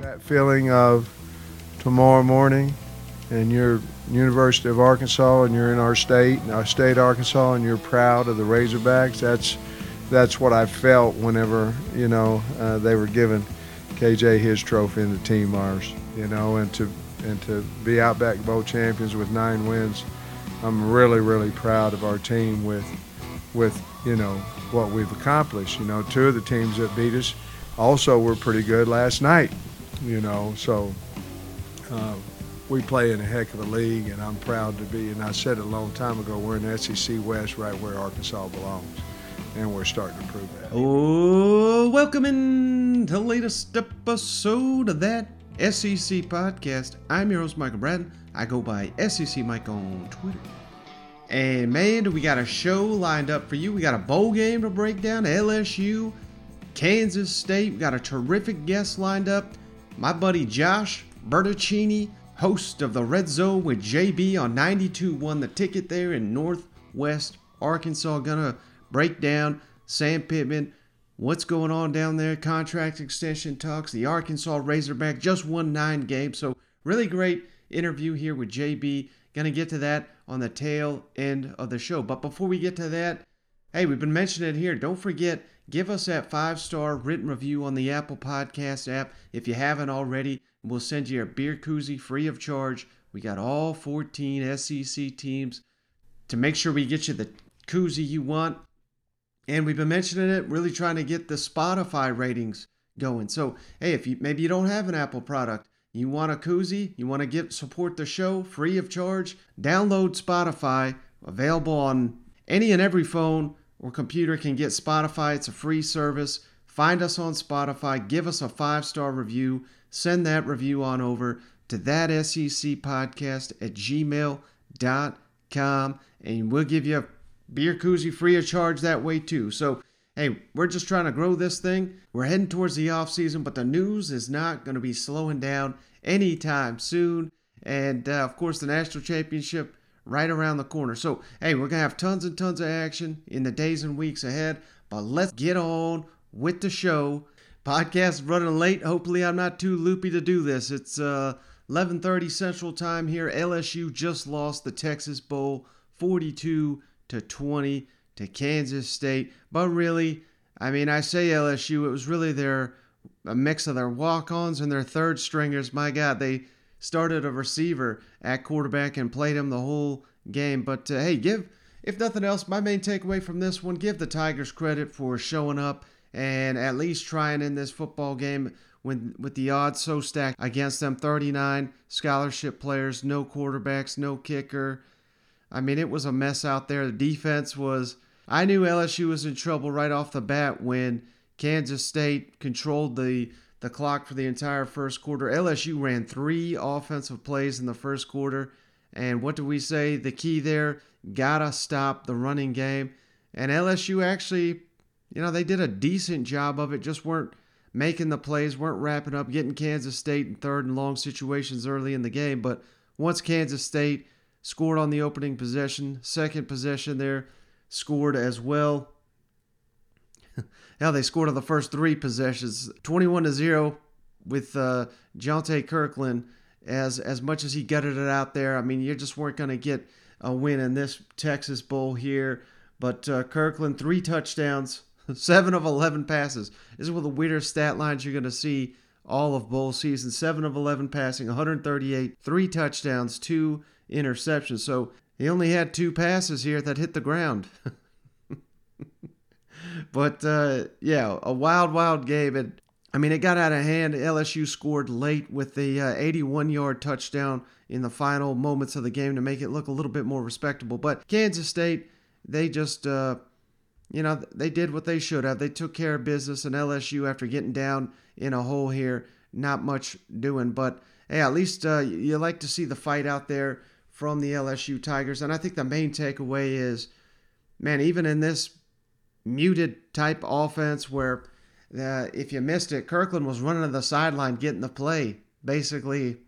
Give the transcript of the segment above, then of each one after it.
That feeling of tomorrow morning, and you're University of Arkansas, and you're in our state, our state Arkansas, and you're proud of the Razorbacks. That's that's what I felt whenever you know uh, they were giving KJ his trophy and the team ours. You know, and to and to be Outback Bowl champions with nine wins, I'm really really proud of our team with with you know what we've accomplished. You know, two of the teams that beat us also were pretty good last night. You know, so. Uh, we play in a heck of a league, and I'm proud to be. And I said it a long time ago, we're in SEC West, right where Arkansas belongs, and we're starting to prove that. Oh, welcome in to the latest episode of that SEC podcast. I'm your host, Michael Bratton. I go by SEC Mike on Twitter. And man, we got a show lined up for you. We got a bowl game to break down, LSU, Kansas State. We got a terrific guest lined up. My buddy Josh Bertaccini, host of the Red Zone with JB on 92, won the ticket there in Northwest Arkansas. Gonna break down Sam Pittman, what's going on down there, contract extension talks. The Arkansas Razorback just won nine games, so really great interview here with JB. Gonna get to that on the tail end of the show. But before we get to that, hey, we've been mentioning it here. Don't forget, give us that five star written review on the Apple Podcast app if you haven't already. and We'll send you a beer koozie free of charge. We got all 14 SEC teams to make sure we get you the koozie you want. And we've been mentioning it, really trying to get the Spotify ratings going. So, hey, if you maybe you don't have an Apple product, you want a koozie, you want to get support the show free of charge, download Spotify, available on any and every phone or computer can get Spotify. It's a free service. Find us on Spotify, give us a five star review, send that review on over to that SEC podcast at gmail.com, and we'll give you a beer koozie free of charge that way too. So, hey, we're just trying to grow this thing. We're heading towards the off season, but the news is not going to be slowing down anytime soon. And uh, of course, the national championship right around the corner. So, hey, we're going to have tons and tons of action in the days and weeks ahead. But let's get on with the show. Podcast running late. Hopefully, I'm not too loopy to do this. It's uh, 11:30 Central Time here. LSU just lost the Texas Bowl 42 to 20 to Kansas State. But really, I mean, I say LSU. It was really their a mix of their walk-ons and their third stringers. My God, they started a receiver at quarterback and played him the whole game. But uh, hey, give if nothing else, my main takeaway from this one: give the Tigers credit for showing up and at least trying in this football game when with the odds so stacked against them. 39 scholarship players no quarterbacks no kicker. I mean it was a mess out there. The defense was i knew lsu was in trouble right off the bat when kansas state controlled the the clock for the entire first quarter lsu ran three offensive plays in the first quarter and what do we say the key there gotta stop the running game and lsu actually you know, they did a decent job of it, just weren't making the plays, weren't wrapping up, getting Kansas State in third and long situations early in the game. But once Kansas State scored on the opening possession, second possession there, scored as well. Hell, they scored on the first three possessions, 21 to 0 with uh, Jontre Kirklin. As, as much as he gutted it out there, I mean, you just weren't going to get a win in this Texas Bowl here. But uh, Kirklin, three touchdowns, Seven of 11 passes. This is one of the weirdest stat lines you're going to see all of bowl season. Seven of 11 passing, 138, three touchdowns, two interceptions. So he only had two passes here that hit the ground. but uh, yeah, a wild, wild game. And I mean, it got out of hand. LSU scored late with the uh, 81 yard touchdown in the final moments of the game to make it look a little bit more respectable. But Kansas State, they just. Uh, you know, they did what they should have. They took care of business, and LSU, after getting down in a hole here, not much doing. But hey, at least uh, you like to see the fight out there from the LSU Tigers. And I think the main takeaway is, man, even in this muted type offense where uh, if you missed it, Kirklin was running to the sideline getting the play basically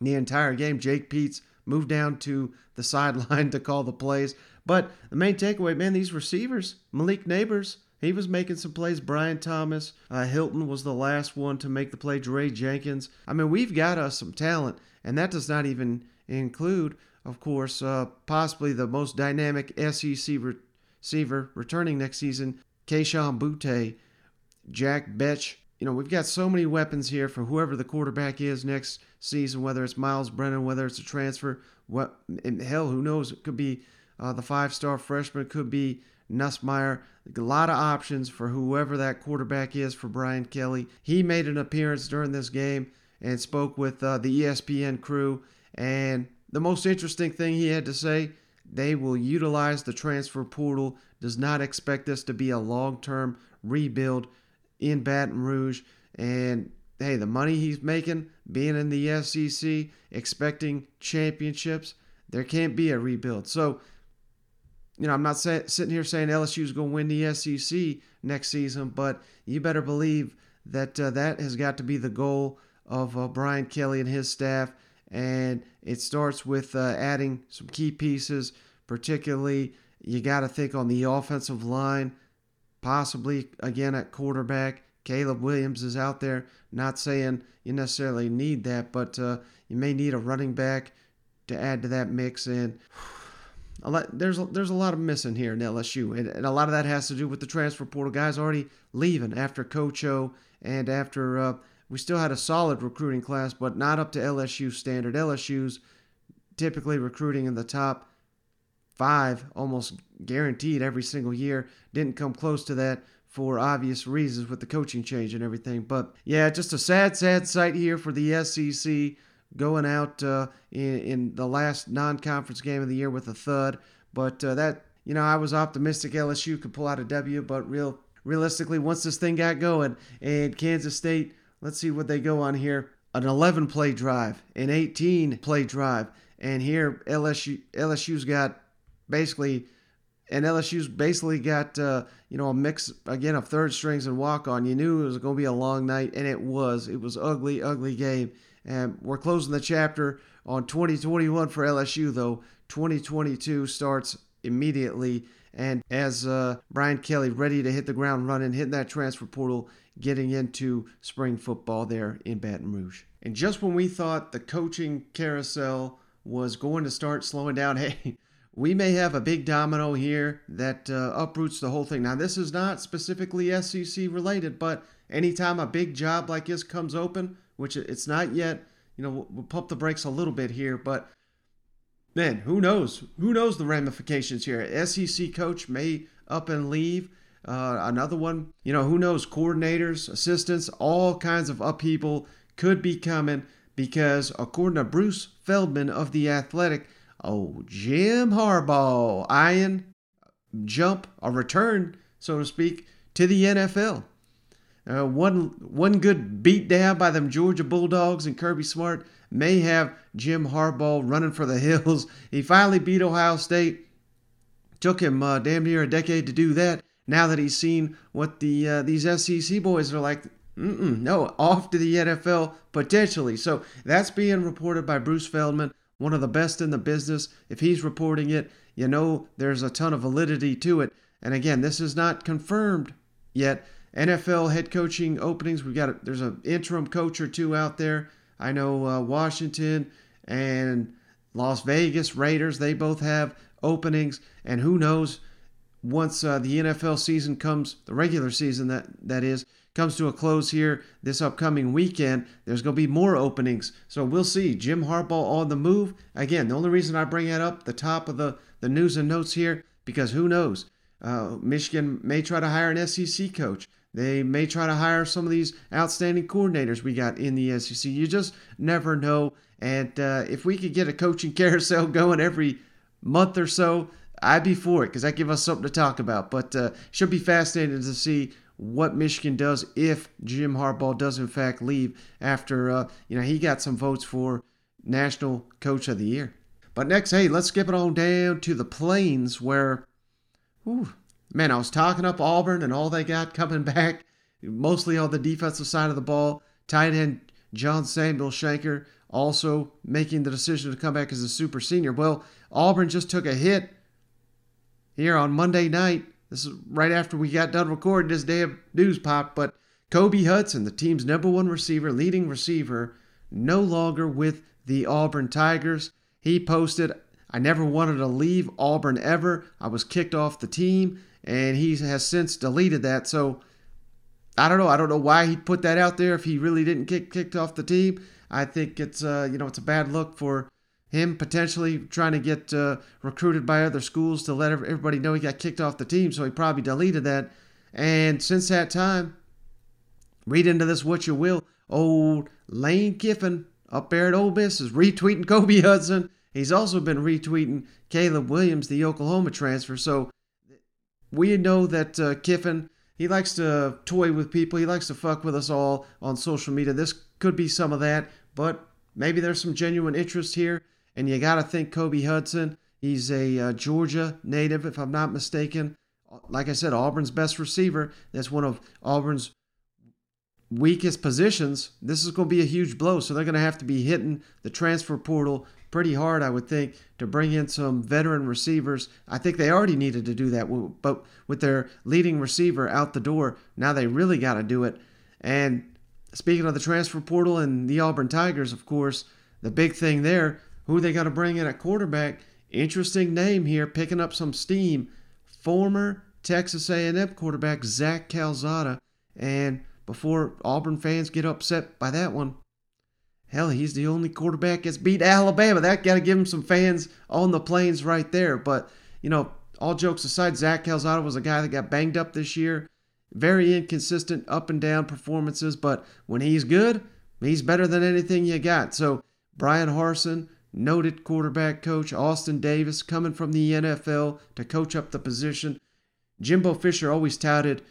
the entire game. Jake Peetz moved down to the sideline to call the plays. But the main takeaway, man, these receivers, Malik Nabers, he was making some plays. Brian Thomas, uh, Hilton was the last one to make the play. Dre Jenkins. I mean, we've got us some talent, and that does not even include, of course, uh, possibly the most dynamic SEC receiver returning next season, Kayshon Boutte, Jack Bech. You know, we've got so many weapons here for whoever the quarterback is next season, whether it's Myles Brennan, whether it's a transfer, what hell, who knows? It could be uh, the five-star freshman, it could be Nussmeier. A lot of options for whoever that quarterback is for Brian Kelly. He made an appearance during this game and spoke with uh, the ESPN crew. And the most interesting thing he had to say they will utilize the transfer portal, does not expect this to be a long term rebuild in Baton Rouge. And hey, the money he's making, being in the SEC, expecting championships, there can't be a rebuild. So, you know, I'm not say, sitting here saying LSU is going to win the SEC next season, but you better believe that uh, that has got to be the goal of uh, Brian Kelly and his staff. And it starts with uh, adding some key pieces, particularly you got to think on the offensive line, possibly again at quarterback. Caleb Williams is out there. Not saying you necessarily need that, but uh, you may need a running back to add to that mix. And there's a, there's a lot of missing here in LSU, and, and, a lot of that has to do with the transfer portal guys already leaving after Cocho and after uh, we still had a solid recruiting class, but not up to LSU standard. LSU's typically recruiting in the top five, almost guaranteed every single year. Didn't come close to that for obvious reasons with the coaching change and everything. But yeah, just a sad, sad sight here for the SEC going out uh, in, in, the last non-conference game of the year with a thud. But uh, that you know, I was optimistic LSU could pull out a W, but real realistically, once this thing got going and Kansas State, let's see what they go on here. An 11 play drive, an 18 play drive, and here LSU LSU's got basically and LSU's basically got uh, you know a mix again of third strings and walk on. You knew it was going to be a long night, and it was. It was ugly, ugly game. And we're closing the chapter on 2021 for LSU, though. 2022 starts immediately. And as uh, Brian Kelly ready to hit the ground running, hitting that transfer portal, getting into spring football there in Baton Rouge. And just when we thought the coaching carousel was going to start slowing down, hey, we may have a big domino here that uh, uproots the whole thing. Now, this is not specifically SEC related, but anytime a big job like this comes open, which it's not yet. You know, we'll, pump the brakes a little bit here, but man, who knows? Who knows the ramifications here? SEC coach may up and leave. Uh, another one, you know, who knows? Coordinators, assistants, all kinds of upheaval could be coming because, according to Bruce Feldman of The Athletic, oh, Jim Harbaugh eyeing jump, a return, so to speak, to the NFL. Uh, one one good beat down by them Georgia Bulldogs and Kirby Smart may have Jim Harbaugh running for the hills. He finally beat Ohio State. Took him uh, damn near a decade to do that. Now that he's seen what the uh, these SEC boys are like, no, off to the NFL potentially. So that's being reported by Bruce Feldman, one of the best in the business. If he's reporting it, you know there's a ton of validity to it. And again, this is not confirmed yet NFL head coaching openings. We got there's an interim coach or two out there. I know uh, Washington and Las Vegas Raiders. They both have openings, and who knows? Once uh, the NFL season comes, the regular season that that is comes to a close here this upcoming weekend, there's going to be more openings. So we'll see. Jim Harbaugh on the move. Again, the only reason I bring that up, the top of the, the news and notes here, because who knows? Uh, Michigan may try to hire an SEC coach. They may try to hire some of these outstanding coordinators we got in the SEC. You just never know. And uh, if we could get a coaching carousel going every month or so, I'd be for it because that gives us something to talk about. But uh, should be fascinating to see what Michigan does if Jim Harbaugh does in fact leave after uh, you know he got some votes for National Coach of the Year. But next, hey, let's skip it on down to the Plains where, whew, man, I was talking up Auburn and all they got coming back, mostly on the defensive side of the ball. Tight end John Samuel Shenker also making the decision to come back as a super senior. Well, Auburn just took a hit here on Monday night This is right after we got done recording this damn news pop, but Kobe Hudson, the team's number one receiver, leading receiver, no longer with the Auburn Tigers. He posted, I never wanted to leave Auburn ever. I was kicked off the team, and he has since deleted that. So I don't know. I don't know why he put that out there if he really didn't get kicked off the team. I think it's uh, you know it's a bad look for him potentially trying to get uh, recruited by other schools to let everybody know he got kicked off the team. So he probably deleted that. And since that time, read into this what you will. Old Lane Kiffin up there at Ole Miss is retweeting Kobe Hudson. He's also been retweeting Caleb Williams, the Oklahoma transfer. So we know that uh, Kiffin he likes to toy with people. He likes to fuck with us all on social media. This could be some of that, but maybe there's some genuine interest here. And you got to think Kobe Hudson. He's a uh, Georgia native, if I'm not mistaken. Like I said, Auburn's best receiver. That's one of Auburn's weakest positions. This is going to be a huge blow. So they're going to have to be hitting the transfer portal pretty hard, I would think, to bring in some veteran receivers. I think they already needed to do that, but with their leading receiver out the door, now they really got to do it. And speaking of the transfer portal and the Auburn Tigers, of course, the big thing there, who they got to bring in at quarterback? Interesting name here, picking up some steam. Former Texas A&M quarterback Zach Calzada, and before Auburn fans get upset by that one, Hell, he's the only quarterback that's beat Alabama. That got to give him some fans on the plains right there. But, you know, all jokes aside, Zach Calzada was a guy that got banged up this year. Very inconsistent up and down performances, but when he's good, he's better than anything you got. So, Bryan Harsin, noted quarterback coach, Austin Davis coming from the NFL to coach up the position. Jimbo Fisher always touted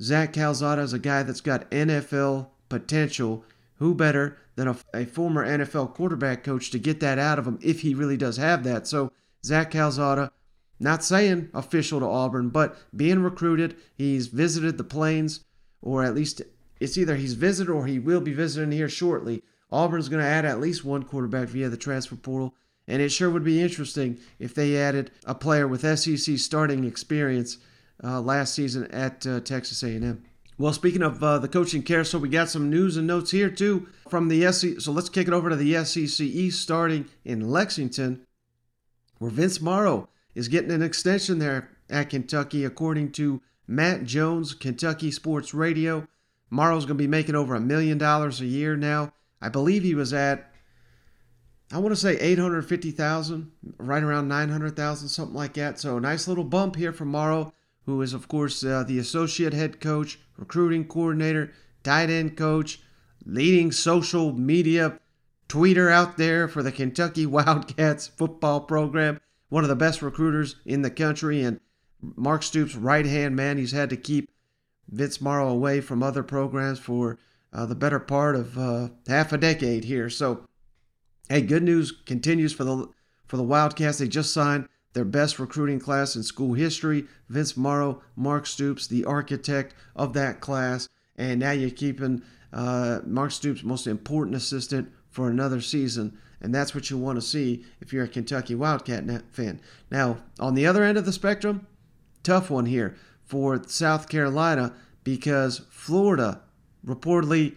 Zach Calzada as a guy that's got NFL potential. Who better than a, a former NFL quarterback coach to get that out of him if he really does have that. So Zach Calzada, not saying official to Auburn, but being recruited. He's visited the plains, or at least it's either he's visited or he will be visiting here shortly. Auburn's going to add at least one quarterback via the transfer portal, and it sure would be interesting if they added a player with SEC starting experience uh, last season at uh, Texas A&M. Well, speaking of uh, the coaching carousel, we got some news and notes here too from the SEC. So let's kick it over to the SEC East, starting in Lexington, where Vince Marrow is getting an extension there at Kentucky, according to Matt Jones, Kentucky Sports Radio. Marrow's going to be making over a million dollars a year now. I believe he was at, I want to say 850,000, right around 900,000, something like that. So a nice little bump here from Marrow who is, of course, uh, the associate head coach, recruiting coordinator, tight end coach, leading social media tweeter out there for the Kentucky Wildcats football program, one of the best recruiters in the country, and Mark Stoops' right hand man. He's had to keep Vince Marrow away from other programs for uh, the better part of uh, half a decade here. So, hey, good news continues for the for the Wildcats. They just signed their best recruiting class in school history. Vince Marrow, Mark Stoops, the architect of that class. And now you're keeping uh, Mark Stoops' most important assistant for another season. And that's what you want to see if you're a Kentucky Wildcat fan. Now, on the other end of the spectrum, tough one here for South Carolina because Florida reportedly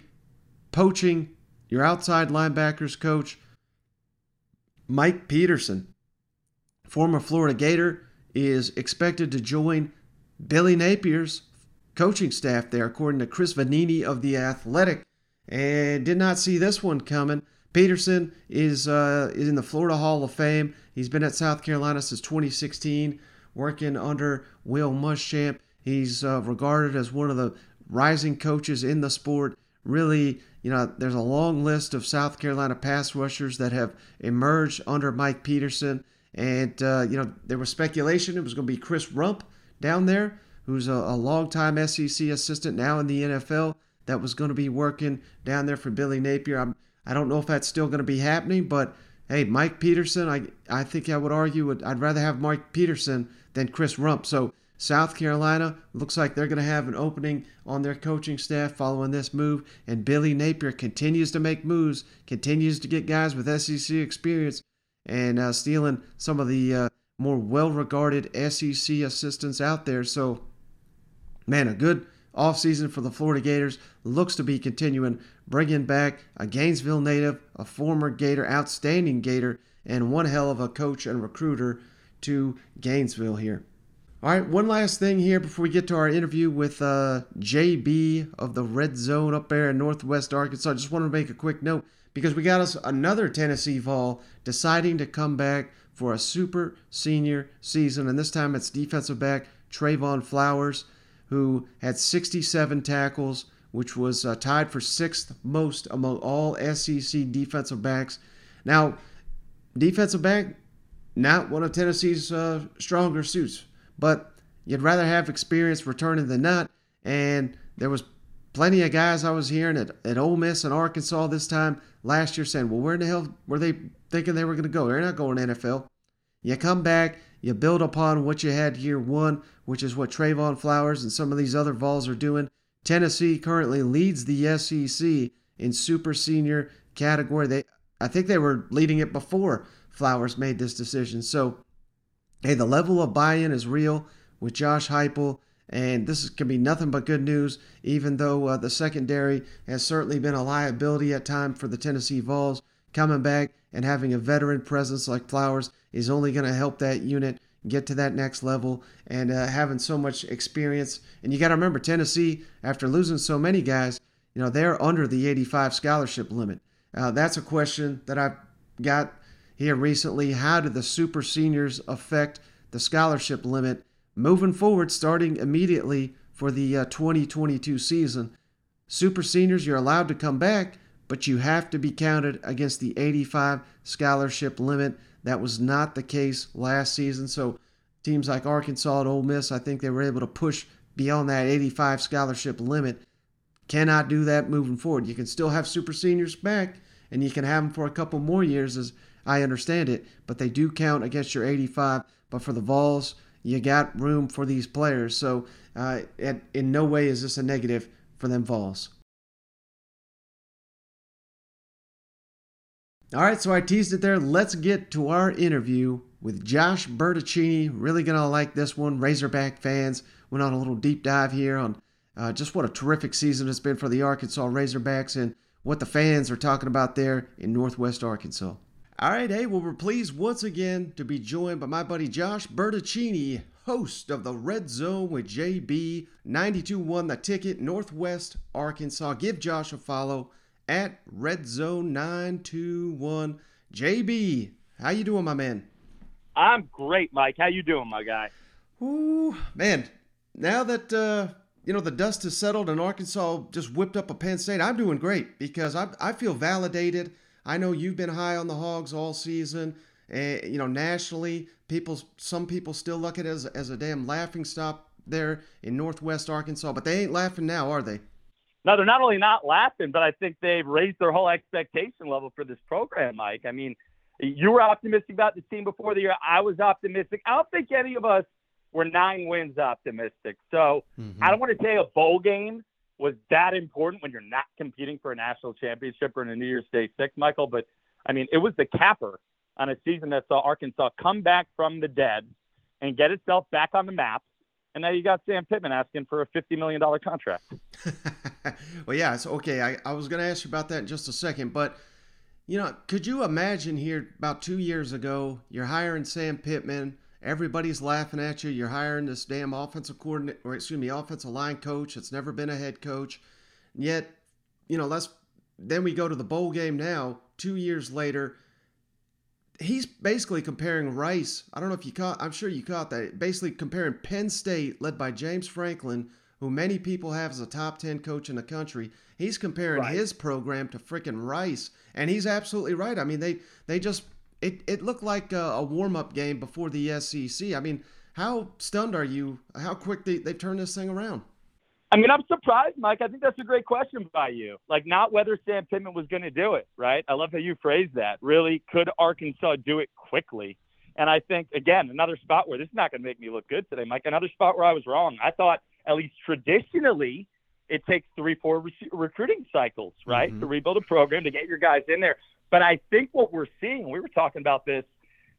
poaching your outside linebackers coach, Mike Peterson former Florida Gator, is expected to join Billy Napier's coaching staff there, according to Chris Vannini of The Athletic. And did not see this one coming. Peterson is, uh, is in the Florida Hall of Fame. He's been at South Carolina since 2016, working under Will Muschamp. He's uh, regarded as one of the rising coaches in the sport. Really, you know, there's a long list of South Carolina pass rushers that have emerged under Mike Peterson. And, uh, you know, there was speculation it was going to be Chris Rumph down there, who's a, a longtime SEC assistant now in the NFL, that was going to be working down there for Billy Napier. I'm, I don't know if that's still going to be happening, but hey, Mike Peterson, I, I think I would argue I'd rather have Mike Peterson than Chris Rumph. So South Carolina looks like they're going to have an opening on their coaching staff following this move, and Billy Napier continues to make moves, continues to get guys with SEC experience and uh, stealing some of the uh, more well regarded SEC assistants out there. So, man, a good offseason for the Florida Gators looks to be continuing, bringing back a Gainesville native, a former Gator, outstanding Gator, and one hell of a coach and recruiter to Gainesville here. All right, one last thing here before we get to our interview with uh, JB of the Red Zone up there in Northwest Arkansas. I just want to make a quick note because we got us another Tennessee Vol deciding to come back for a super senior season, and this time it's defensive back Trevon Flowers, who had 67 tackles, which was uh, tied for sixth most among all SEC defensive backs. Now, defensive back, not one of Tennessee's uh, stronger suits but you'd rather have experience returning than not. And there was plenty of guys I was hearing at, at Ole Miss and Arkansas this time last year saying, well, where in the hell were they thinking they were going to go? They're not going to NFL. You come back, you build upon what you had year one, which is what Trevon Flowers and some of these other Vols are doing. Tennessee currently leads the SEC in super senior category. They, I think they were leading it before Flowers made this decision. So Hey, the level of buy in is real with Josh Heupel, and this can be nothing but good news, even though uh, the secondary has certainly been a liability at times for the Tennessee Vols. Coming back and having a veteran presence like Flowers is only going to help that unit get to that next level and uh, having so much experience. And you got to remember, Tennessee, after losing so many guys, you know, they're under the 85 scholarship limit. Uh, that's a question that I've got here recently. How do the super seniors affect the scholarship limit moving forward, starting immediately for the uh, 2022 season? Super seniors, you're allowed to come back, but you have to be counted against the 85 scholarship limit. That was not the case last season. So teams like Arkansas and Ole Miss, I think they were able to push beyond that 85 scholarship limit. Cannot do that moving forward. You can still have super seniors back, and you can have them for a couple more years as I understand it, but they do count against your 85. But for the Vols, you got room for these players. So uh, it, in no way is this a negative for them Vols. All right, so I teased it there. Let's get to our interview with Josh Bertaccini. Really going to like this one. Razorback fans went on a little deep dive here on uh, just what a terrific season it's been for the Arkansas Razorbacks and what the fans are talking about there in Northwest Arkansas. All right, hey, well, we're pleased once again to be joined by my buddy Josh Bertaccini, host of the Red Zone with JB 92 The Ticket, Northwest Arkansas. Give Josh a follow at Red Zone 921. JB, how you doing, my man? I'm great, Mike. How you doing, my guy? Ooh, man. Now that uh, you know the dust has settled and Arkansas just whipped up a Penn State, I'm doing great because I I feel validated. I know you've been high on the Hogs all season. Uh, you know, nationally, people, some people still look at it as, as a damn laughing stock there in Northwest Arkansas, but they ain't laughing now, are they? No, they're not only not laughing, but I think they've raised their whole expectation level for this program, Mike. I mean, you were optimistic about the team before the year. I was optimistic. I don't think any of us were nine wins optimistic. So mm-hmm. I don't want to say a bowl game was that important when you're not competing for a national championship or in a New Year's Day six, Michael. But I mean, it was the capper on a season that saw Arkansas come back from the dead and get itself back on the map. And now you got Sam Pittman asking for a $50 million contract. well, yeah, it's okay. I, I was going to ask you about that in just a second. But, you know, could you imagine here about two years ago, you're hiring Sam Pittman Everybody's laughing at you. You're hiring this damn offensive coordinator, or excuse me, offensive line coach that's never been a head coach. And yet, you know, let's then we go to the bowl game now, two years later. He's basically comparing Rice. I don't know if you caught, I'm sure you caught that. Basically comparing Penn State, led by James Franklin, who many people have as a top 10 coach in the country. He's comparing right. his program to freaking Rice. And he's absolutely right. I mean, they, they just it, it looked like a, a warm up game before the SEC. I mean, how stunned are you? How quick they, they've turned this thing around? I mean, I'm surprised, Mike. I think that's a great question by you. Like, not whether Sam Pittman was going to do it, right? I love how you phrased that. Really, could Arkansas do it quickly? And I think, again, another spot where this is not going to make me look good today, Mike. Another spot where I was wrong. I thought, at least traditionally, it takes three, four re- recruiting cycles, right, mm-hmm. to rebuild a program to get your guys in there. But I think what we're seeing, we were talking about this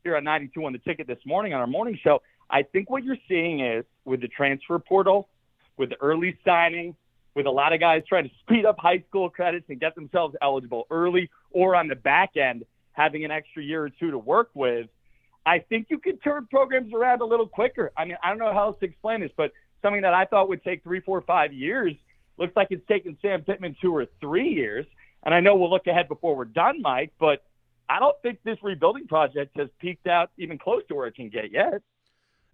here on 92 on the ticket this morning on our morning show. I think what you're seeing is with the transfer portal, with the early signing, with a lot of guys trying to speed up high school credits and get themselves eligible early or on the back end having an extra year or two to work with, I think you could turn programs around a little quicker. I mean, I don't know how else to explain this, but something that I thought would take three, four, five years looks like it's taken Sam Pittman two or three years. And I know we'll look ahead before we're done, Mike, but I don't think this rebuilding project has peaked out even close to where it can get yet.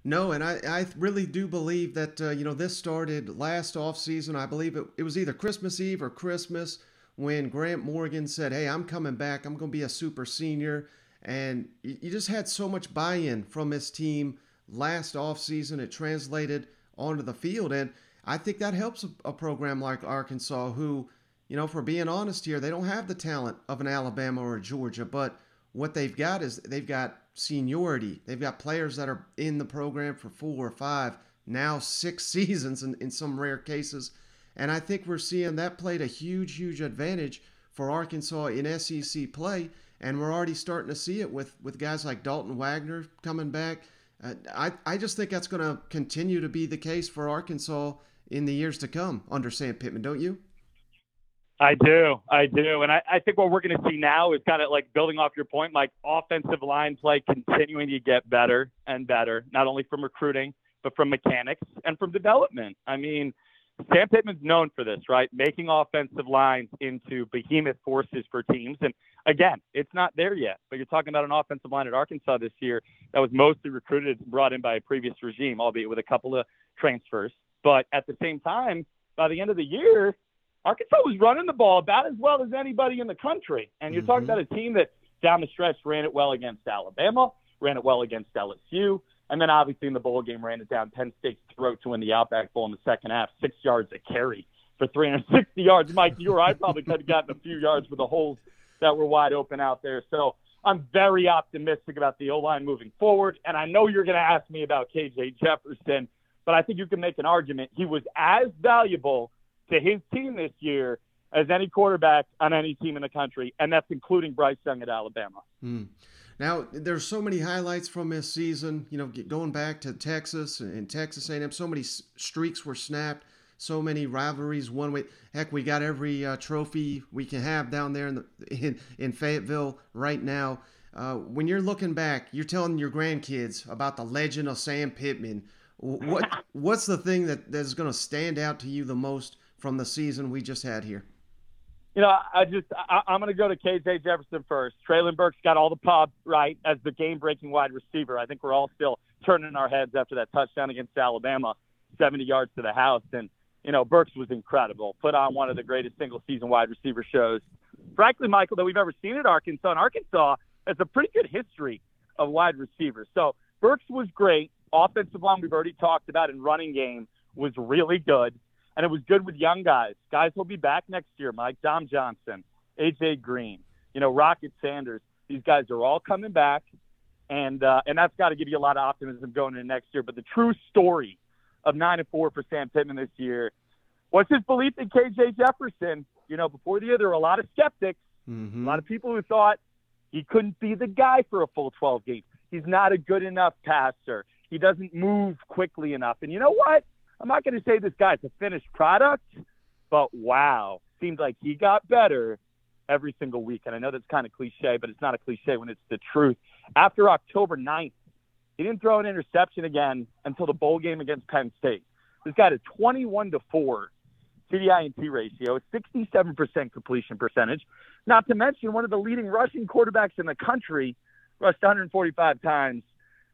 No, and I, I really do believe that, uh, you know, this started last offseason. I believe it, it was either Christmas Eve or Christmas when Grant Morgan said, Hey, I'm coming back. I'm going to be a super senior. And you just had so much buy in from this team last offseason. It translated onto the field. And I think that helps a, a program like Arkansas, who, you know, for being honest here, they don't have the talent of an Alabama or Georgia, but what they've got is they've got seniority. They've got players that are in the program for four or five, now six seasons in, in some rare cases. And I think we're seeing that played a huge, huge advantage for Arkansas in SEC play. And we're already starting to see it with, with guys like Dalton Wagner coming back. Uh, I, I just think that's going to continue to be the case for Arkansas in the years to come under Sam Pittman, don't you? I do. I do. And I, I think what we're going to see now is kind of like building off your point, like offensive line play continuing to get better and better, not only from recruiting, but from mechanics and from development. I mean, Sam Pittman's known for this, right? Making offensive lines into behemoth forces for teams. And again, it's not there yet, but you're talking about an offensive line at Arkansas this year that was mostly recruited and brought in by a previous regime, albeit with a couple of transfers. But at the same time, by the end of the year, Arkansas was running the ball about as well as anybody in the country. And you're mm-hmm. talking about a team that down the stretch ran it well against Alabama, ran it well against LSU, and then obviously in the bowl game ran it down Penn State's throat to win the Outback Bowl in the second half, six yards a carry for 360 yards. Mike, you or I probably could have gotten a few yards for the holes that were wide open out there. So I'm very optimistic about the O line moving forward. And I know you're going to ask me about KJ Jefferson, but I think you can make an argument. He was as valuable to his team this year as any quarterback on any team in the country, and that's including Bryce Young at Alabama. Hmm. Now, there's so many highlights from this season. You know, going back to Texas and Texas A&M, so many streaks were snapped, so many rivalries One Way, heck, we got every uh, trophy we can have down there in the in, in Fayetteville right now. Uh, when you're looking back, you're telling your grandkids about the legend of Sam Pittman. What what's the thing that that's going to stand out to you the most from the season we just had here? You know, I just I, am going to go to KJ Jefferson first. Treylon Burks got all the pop right as the game-breaking wide receiver. I think we're all still turning our heads after that touchdown against Alabama, 70 yards to the house, and you know Burks was incredible. Put on one of the greatest single-season wide receiver shows, frankly, Michael, that we've ever seen at Arkansas. And Arkansas has a pretty good history of wide receivers. So Burks was great. Offensive line we've already talked about, and running game was really good and it was good with young guys. Guys will be back next year. Mike Dom Johnson, AJ Green, you know Rocket Sanders. These guys are all coming back, and uh, and that's got to give you a lot of optimism going into next year. But the true story of nine and four for Sam Pittman this year was his belief in KJ Jefferson. You know, before the year there were a lot of skeptics, mm-hmm. a lot of people who thought he couldn't be the guy for a full 12 games. He's not a good enough passer. He doesn't move quickly enough. And you know what? I'm not going to say this guy's a finished product, but wow, seems like he got better every single week. And I know that's kind of cliche, but it's not a cliche when it's the truth. After October 9th, he didn't throw an interception again until the bowl game against Penn State. This guy had a 21 to 4 CDI&T ratio, a 67% completion percentage, not to mention one of the leading rushing quarterbacks in the country, rushed 145 times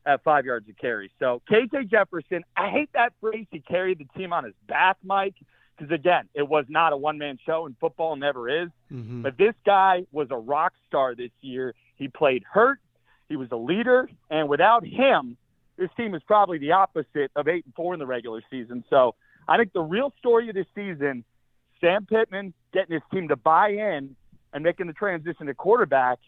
at five yards of carry. So KJ Jefferson, I hate that phrase. He carried the team on his back, Mike, because again, it was not a one man show, and football never is. Mm-hmm. But this guy was a rock star this year. He played hurt. He was a leader, and without him, this team is probably the opposite of eight and four in the regular season. So I think the real story of this season, Sam Pittman getting his team to buy in and making the transition to quarterback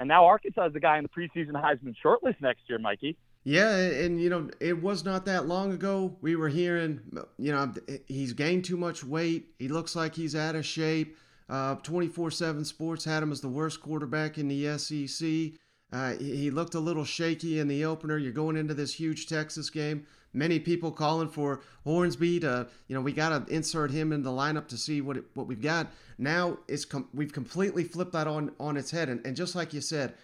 and now Arkansas is the guy in the preseason Heisman shortlist next year, Mikey. Yeah, and you know, it was not that long ago we were hearing, you know, he's gained too much weight. He looks like he's out of shape. Uh, 24/7 Sports had him as the worst quarterback in the SEC. Uh, he looked a little shaky in the opener. You're going into this huge Texas game. Many people calling for Hornsby to, you know, we got to insert him in the lineup to see what it, what we've got. Now it's com- we've completely flipped that on on its head, and, and just like you said,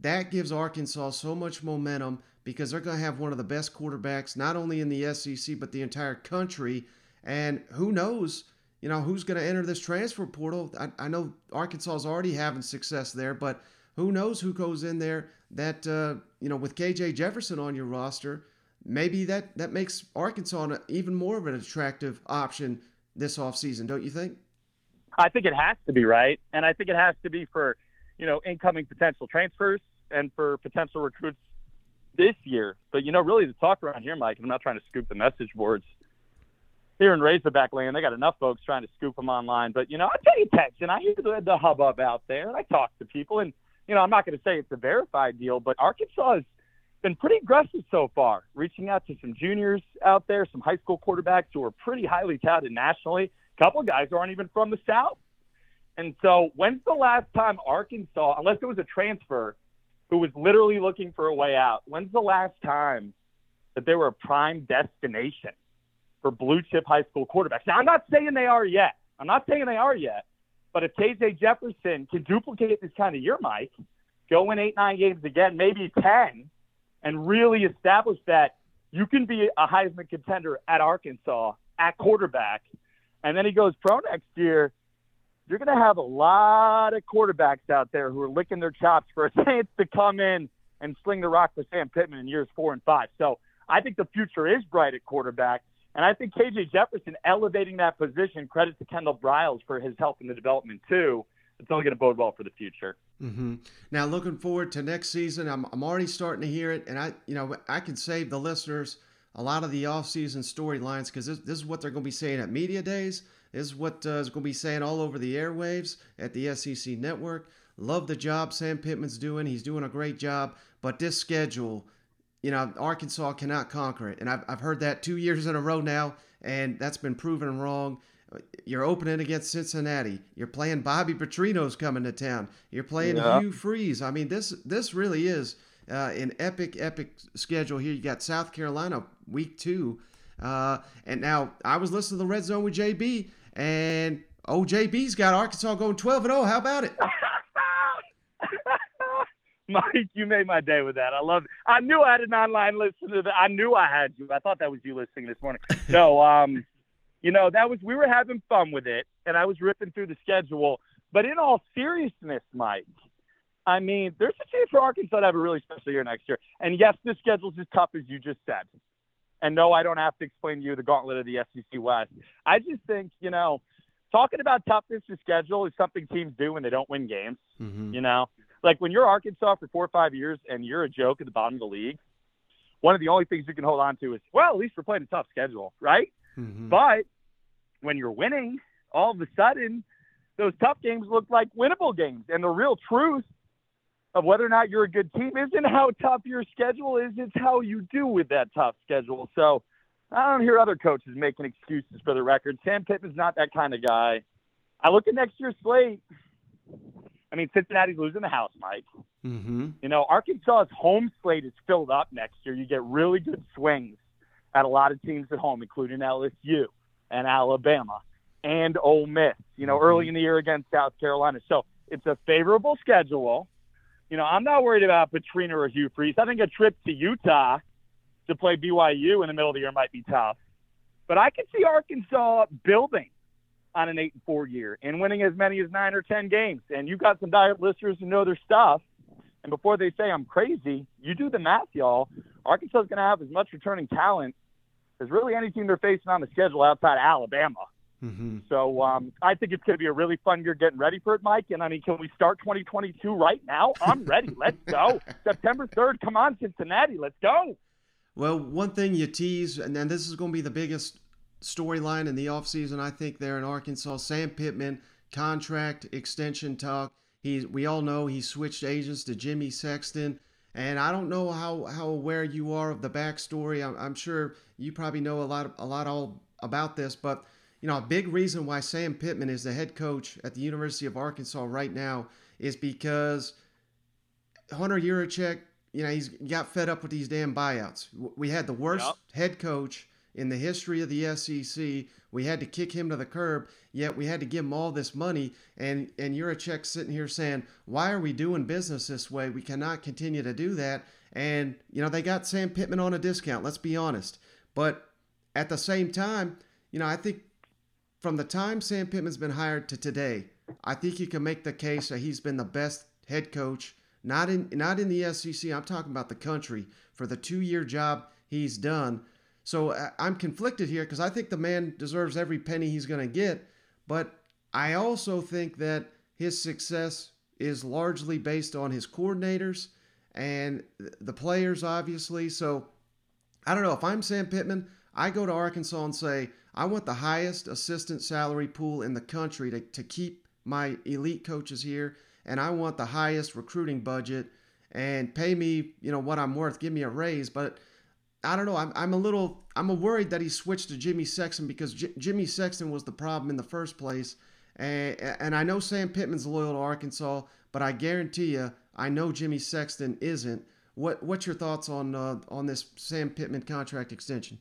that gives Arkansas so much momentum because they're going to have one of the best quarterbacks, not only in the SEC but the entire country. And who knows, you know, who's going to enter this transfer portal? I, I know Arkansas is already having success there, but who knows who goes in there that uh, you know with KJ Jefferson on your roster, maybe that that makes Arkansas an, even more of an attractive option this offseason, don't you think? I think it has to be right, and I think it has to be for you know incoming potential transfers and for potential recruits this year. But you know, really the talk around here, Mike, I'm not trying to scoop the message boards here in Razorback land, they got enough folks trying to scoop them online. But you know, I pay attention. I hear the, the hubbub out there, and I talk to people. And you know, I'm not going to say it's a verified deal, but Arkansas has been pretty aggressive so far, reaching out to some juniors out there, some high school quarterbacks who are pretty highly touted nationally. A couple of guys aren't even from the South. And so, when's the last time Arkansas, unless it was a transfer, who was literally looking for a way out? When's the last time that they were a prime destination for blue chip high school quarterbacks. Now, I'm not saying they are yet. I'm not saying they are yet. But if KJ Jefferson can duplicate this kind of year, Mike, go win eight, nine games again, maybe 10, and really establish that you can be a Heisman contender at Arkansas at quarterback, and then he goes pro next year, you're going to have a lot of quarterbacks out there who are licking their chops for a chance to come in and sling the rock for Sam Pittman in years four and five. So I think the future is bright at quarterback. And I think KJ Jefferson elevating that position, credit to Kendall Briles for his help in the development too. It's only going to bode well for the future. Mm-hmm. Now, looking forward to next season, I'm, I'm already starting to hear it, and I, you know, I can save the listeners a lot of the off-season storylines because this, this, is what they're going to be saying at media days. This is what uh, is going to be saying all over the airwaves at the SEC network. Love the job Sam Pittman's doing. He's doing a great job, but this schedule you know, Arkansas cannot conquer it. And I've, I've heard that two years in a row now, and that's been proven wrong. You're opening against Cincinnati. You're playing Bobby Petrino's coming to town. You're playing yeah. Hugh Freeze. I mean, this this really is uh, an epic, epic schedule here. You got South Carolina week two. Uh, and now I was listening to the Red Zone with JB, and oh, JB's got Arkansas going 12 and 0. How about it? Mike, you made my day with that. I love it. I knew I had an online listener. That I knew I had you. I thought that was you listening this morning. No, um, you know that was we were having fun with it, and I was ripping through the schedule. But in all seriousness, Mike, I mean, there's a chance for Arkansas to have a really special year next year. And yes, the schedule's as tough as you just said. And no, I don't have to explain to you the gauntlet of the SEC West. I just think, you know, talking about toughness of schedule is something teams do when they don't win games. Mm-hmm. You know, like when you're Arkansas for four or five years and you're a joke at the bottom of the league, one of the only things you can hold on to is, well, at least we're playing a tough schedule, right? Mm-hmm. But when you're winning, all of a sudden, those tough games look like winnable games. And the real truth of whether or not you're a good team isn't how tough your schedule is, it's how you do with that tough schedule. So I don't hear other coaches making excuses for the record. Sam Pittman's not that kind of guy. I look at next year's slate. I mean, Cincinnati's losing the house, Mike. Mm-hmm. You know, Arkansas's home slate is filled up next year. You get really good swings at a lot of teams at home, including LSU and Alabama and Ole Miss. You know, mm-hmm. early in the year against South Carolina. So it's a favorable schedule. You know, I'm not worried about Petrino or Hugh Freeze. I think a trip to Utah to play BYU in the middle of the year might be tough. But I can see Arkansas building on an eight and four year and winning as many as nine or ten games. And you've got some diet listeners who know their stuff. And before they say I'm crazy, you do the math, y'all. Arkansas is going to have as much returning talent as really any team they're facing on the schedule outside of Alabama. Mm-hmm. So um, I think it's going to be a really fun year getting ready for it, Mike. And I mean, can we start 2022 right now? I'm ready. Let's go. September 3rd. Come on, Cincinnati. Let's go. Well, one thing you tease, and then this is going to be the biggest storyline in the offseason, I think, there in Arkansas. Sam Pittman, contract extension talk. He, we all know he switched agents to Jimmy Sexton. And I don't know how, how aware you are of the backstory. I'm, I'm sure you probably know a lot a lot all about this, but you know a big reason why Sam Pittman is the head coach at the University of Arkansas right now is because Hunter Yurachek, you know, he's got fed up with these damn buyouts. We had the worst Yep. head coach in the history of the SEC. We had to kick him to the curb, yet we had to give him all this money. And and Yurachek sitting here saying, "Why are we doing business this way? We cannot continue to do that." And you know, they got Sam Pittman on a discount. Let's be honest. But at the same time, you know, I think from the time Sam Pittman's been hired to today, I think you can make the case that he's been the best head coach, not in not in the SEC. I'm talking about the country for the two year job he's done. So I- I'm conflicted here because I think the man deserves every penny he's going to get, but I also think that his success is largely based on his coordinators and the players, obviously. So I don't know. If I'm Sam Pittman, I go to Arkansas and say, I want the highest assistant salary pool in the country to, to keep my elite coaches here, and I want the highest recruiting budget and pay me, you know, what I'm worth. Give me a raise. But I don't know. I'm, I'm a little, I'm worried that he switched to Jimmy Sexton because J- Jimmy Sexton was the problem in the first place. And, and I know Sam Pittman's loyal to Arkansas, but I guarantee you, I know Jimmy Sexton isn't. What What's your thoughts on uh, on this Sam Pittman contract extension?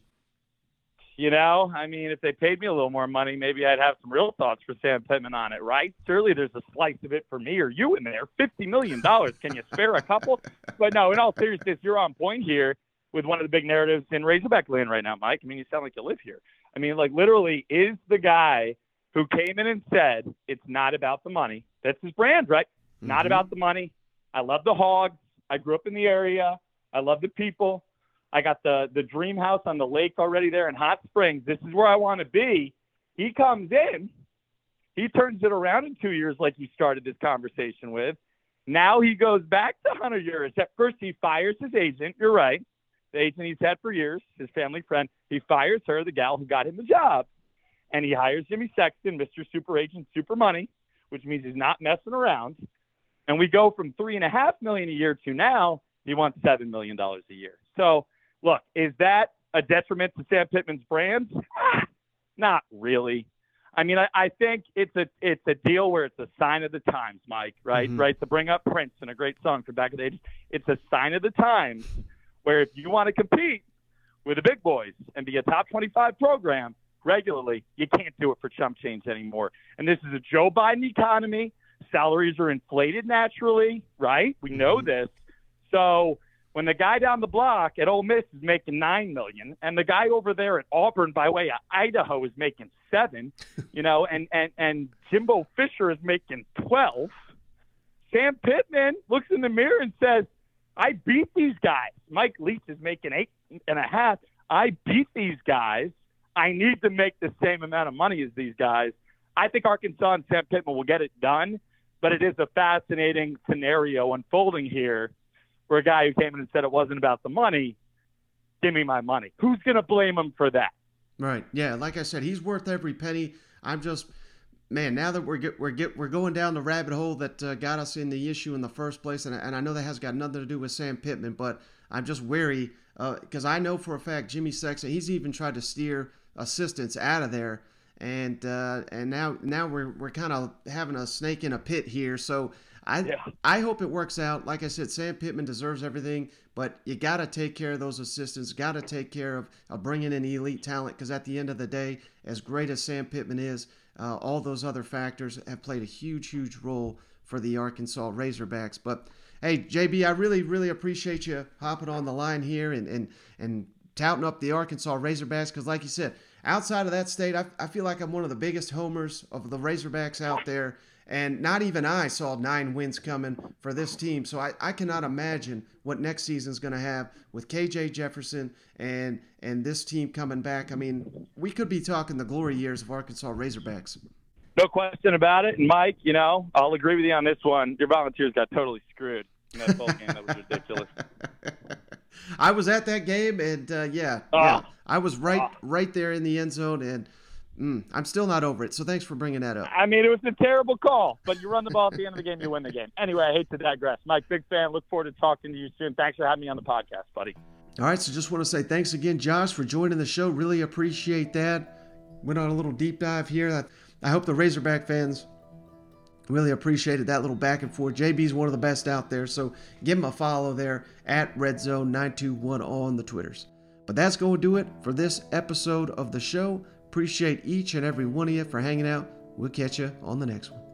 You know, I mean, if they paid me a little more money, maybe I'd have some real thoughts for Sam Pittman on it, right? Surely there's a slice of it for me or you in there. Fifty million dollars. Can you spare a couple? But no, in all seriousness, you're on point here with one of the big narratives in Razorback land right now, Mike. I mean, you sound like you live here. I mean, like literally, is the guy who came in and said it's not about the money. That's his brand, right? Not Mhm. about the money. I love the hogs. I grew up in the area. I love the people. I got the the dream house on the lake already there in Hot Springs. This is where I want to be. He comes in, he turns it around in two years, like you started this conversation with. Now he goes back to Hunter Yurachek. At first, he fires his agent. You're right, the agent he's had for years, his family friend. He fires her, the gal who got him the job, and he hires Jimmy Sexton, Mr. Super Agent, Super Money, which means he's not messing around. And we go from three and a half million a year to now he wants seven million dollars a year. So look, is that a detriment to Sam Pittman's brand? Ah, Not really. I mean, I, I think it's a it's a deal where it's a sign of the times, Mike. Right, Mhm. right. To bring up Prince and a great song from back in the '80s, it's a sign of the times where if you want to compete with the big boys and be a top 25 program regularly, you can't do it for chump change anymore. And this is a Joe Biden economy. Salaries are inflated naturally, right? We know Mhm. this. So when the guy down the block at Ole Miss is making nine million, and the guy over there at Auburn by way of Idaho is making seven, you know, and and and Jimbo Fisher is making twelve. Sam Pittman looks in the mirror and says, "I beat these guys." Mike Leach is making eight and a half. I beat these guys. I need to make the same amount of money as these guys. I think Arkansas and Sam Pittman will get it done, but it is a fascinating scenario unfolding here where a guy who came in and said it wasn't about the money, give me my money. Who's going to blame him for that? Right. Yeah. Like I said, he's worth every penny. I'm just, man. Now that we're get, we're get, we're going down the rabbit hole that uh, got us in the issue in the first place, and, and I know that has got nothing to do with Sam Pittman, but I'm just wary because I know for a fact Jimmy Sexton. He's even tried to steer assistants out of there, and uh, and now now we're we're kind of having a snake in a pit here. So I Yeah. I hope it works out. Like I said, Sam Pittman deserves everything, but you got to take care of those assistants. Got to take care of, of bringing in elite talent because at the end of the day, as great as Sam Pittman is, uh, all those other factors have played a huge, huge role for the Arkansas Razorbacks. But hey, JB, I really, really appreciate you hopping on the line here and and and touting up the Arkansas Razorbacks because, like you said, outside of that state, I, I feel like I'm one of the biggest homers of the Razorbacks out there. And not even I saw nine wins coming for this team. So I, I cannot imagine what next season's going to have with KJ Jefferson and and this team coming back. I mean, we could be talking the glory years of Arkansas Razorbacks. No question about it. And Mike, you know, I'll agree with you on this one. Your volunteers got totally screwed in that bowl game. That was ridiculous. I was at that game, and uh, yeah, Ah. yeah, I was right Ah. right there in the end zone, and Mm, I'm still not over it. So thanks for bringing that up. I mean, it was a terrible call, but you run the ball at the end of the game, you win the game. Anyway, I hate to digress. Mike, big fan. Look forward to talking to you soon. Thanks for having me on the podcast, buddy. All right. So just want to say thanks again, Josh, for joining the show. Really appreciate that. Went on a little deep dive here. I hope the Razorback fans really appreciated that little back and forth. JB's one of the best out there. So give him a follow there at RedZone921 on the Twitters. But that's going to do it for this episode of the show. Appreciate each and every one of you for hanging out. We'll catch you on the next one.